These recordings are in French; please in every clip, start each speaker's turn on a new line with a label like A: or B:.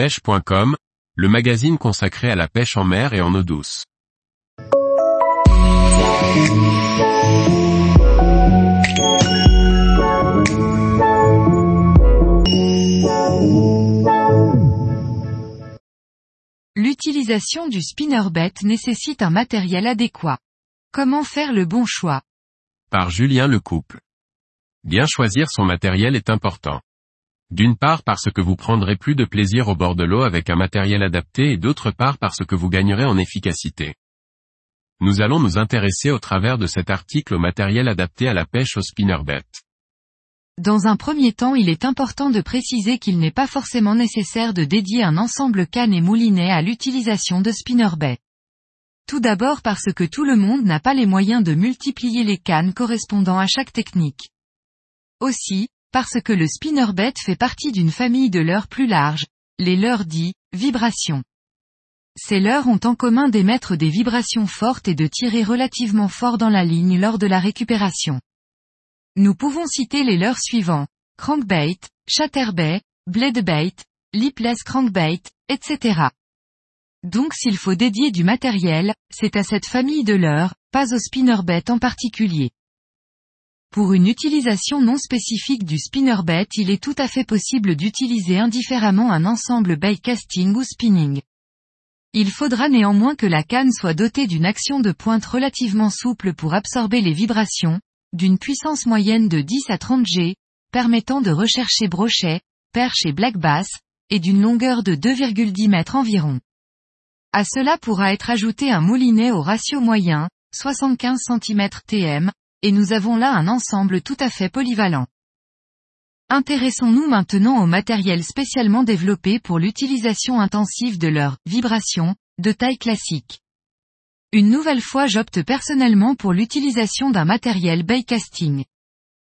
A: pêche.com, le magazine consacré à la pêche en mer et en eau douce.
B: L'utilisation du spinnerbait nécessite un matériel adéquat. Comment faire le bon choix?
A: Par Julien Lecouple. Bien choisir son matériel est important. D'une part parce que vous prendrez plus de plaisir au bord de l'eau avec un matériel adapté et d'autre part parce que vous gagnerez en efficacité. Nous allons nous intéresser au travers de cet article au matériel adapté à la pêche au spinnerbait.
B: Dans un premier temps il est important de préciser qu'il n'est pas forcément nécessaire de dédier un ensemble canne et moulinet à l'utilisation de spinnerbait. Tout d'abord parce que tout le monde n'a pas les moyens de multiplier les cannes correspondant à chaque technique. Aussi, parce que le spinnerbait fait partie d'une famille de leurres plus large, les leurres dits, vibrations. Ces leurres ont en commun d'émettre des vibrations fortes et de tirer relativement fort dans la ligne lors de la récupération. Nous pouvons citer les leurres suivants, crankbait, chatterbait, bladebait, lipless crankbait, etc. Donc s'il faut dédier du matériel, c'est à cette famille de leurres, pas au spinnerbait en particulier. Pour une utilisation non spécifique du spinnerbait il est tout à fait possible d'utiliser indifféremment un ensemble bait casting ou spinning. Il faudra néanmoins que la canne soit dotée d'une action de pointe relativement souple pour absorber les vibrations, d'une puissance moyenne de 10 à 30 G, permettant de rechercher brochet, perche et black bass, et d'une longueur de 2,10 mètres environ. À cela pourra être ajouté un moulinet au ratio moyen, 75 cm TM, et nous avons là un ensemble tout à fait polyvalent. Intéressons-nous maintenant au matériel spécialement développé pour l'utilisation intensive de leurs vibrations, de taille classique. Une nouvelle fois j'opte personnellement pour l'utilisation d'un matériel casting.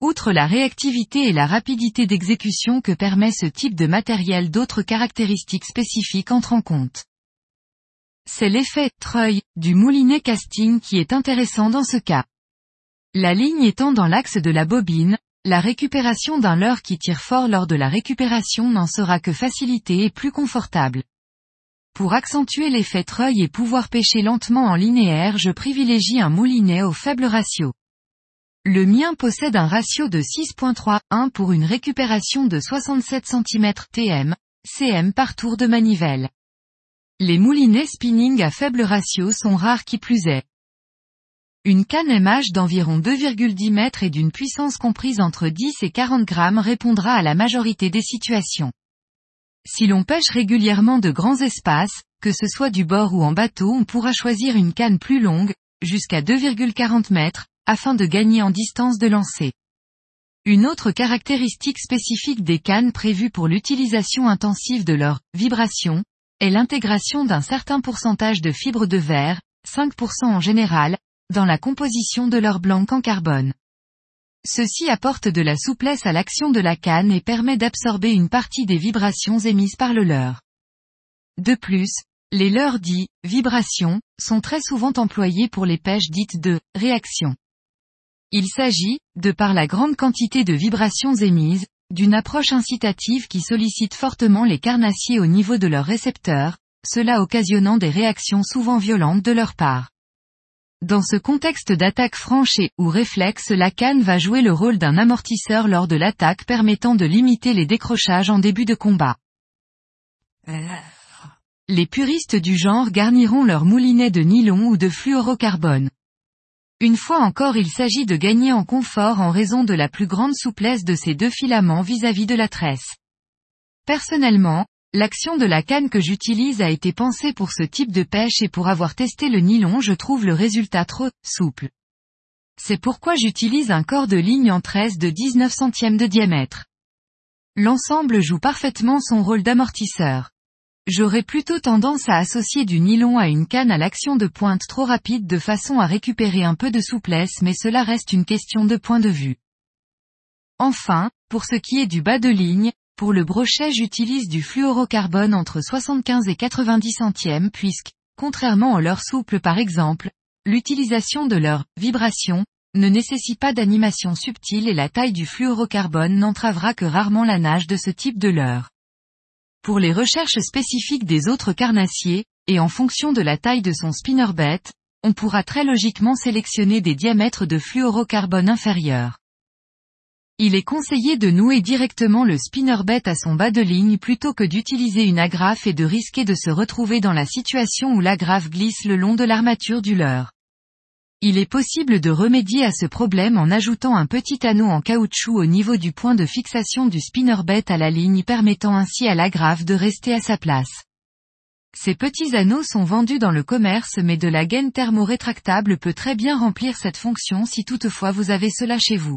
B: Outre la réactivité et la rapidité d'exécution que permet ce type de matériel d'autres caractéristiques spécifiques entrent en compte. C'est l'effet treuil du moulinet casting qui est intéressant dans ce cas. La ligne étant dans l'axe de la bobine, la récupération d'un leurre qui tire fort lors de la récupération n'en sera que facilitée et plus confortable. Pour accentuer l'effet treuil et pouvoir pêcher lentement en linéaire je privilégie un moulinet au faible ratio. Le mien possède un ratio de 6.31 pour une récupération de 67 cm TM, CM par tour de manivelle. Les moulinets spinning à faible ratio sont rares qui plus est. Une canne MH d'environ 2,10 mètres et d'une puissance comprise entre 10 et 40 grammes répondra à la majorité des situations. Si l'on pêche régulièrement de grands espaces, que ce soit du bord ou en bateau on pourra choisir une canne plus longue, jusqu'à 2,40 mètres, afin de gagner en distance de lancer. Une autre caractéristique spécifique des cannes prévues pour l'utilisation intensive de leur vibration, est l'intégration d'un certain pourcentage de fibres de verre, 5% en général, dans la composition de leur blanc en carbone. Ceci apporte de la souplesse à l'action de la canne et permet d'absorber une partie des vibrations émises par le leurre. De plus, les leurres dits vibrations sont très souvent employés pour les pêches dites de réaction. Il s'agit, de par la grande quantité de vibrations émises, d'une approche incitative qui sollicite fortement les carnassiers au niveau de leurs récepteurs, cela occasionnant des réactions souvent violentes de leur part. Dans ce contexte d'attaque franche et ou réflexe la canne va jouer le rôle d'un amortisseur lors de l'attaque permettant de limiter les décrochages en début de combat. Les puristes du genre garniront leur moulinet de nylon ou de fluorocarbone. Une fois encore il s'agit de gagner en confort en raison de la plus grande souplesse de ces deux filaments vis-à-vis -vis de la tresse. Personnellement, L'action de la canne que j'utilise a été pensée pour ce type de pêche et pour avoir testé le nylon je trouve le résultat trop souple. C'est pourquoi j'utilise un corps de ligne en tresse de 19 centièmes de diamètre. L'ensemble joue parfaitement son rôle d'amortisseur. J'aurais plutôt tendance à associer du nylon à une canne à l'action de pointe trop rapide de façon à récupérer un peu de souplesse mais cela reste une question de point de vue. Enfin, pour ce qui est du bas de ligne, pour le brochet j'utilise du fluorocarbone entre 75 et 90 centièmes puisque, contrairement aux leurres souples par exemple, l'utilisation de leur vibration ne nécessite pas d'animation subtile et la taille du fluorocarbone n'entravera que rarement la nage de ce type de leurre. Pour les recherches spécifiques des autres carnassiers, et en fonction de la taille de son spinnerbait, on pourra très logiquement sélectionner des diamètres de fluorocarbone inférieurs. Il est conseillé de nouer directement le spinnerbait à son bas de ligne plutôt que d'utiliser une agrafe et de risquer de se retrouver dans la situation où l'agrafe glisse le long de l'armature du leurre. Il est possible de remédier à ce problème en ajoutant un petit anneau en caoutchouc au niveau du point de fixation du spinnerbait à la ligne permettant ainsi à l'agrafe de rester à sa place. Ces petits anneaux sont vendus dans le commerce mais de la gaine thermorétractable peut très bien remplir cette fonction si toutefois vous avez cela chez vous.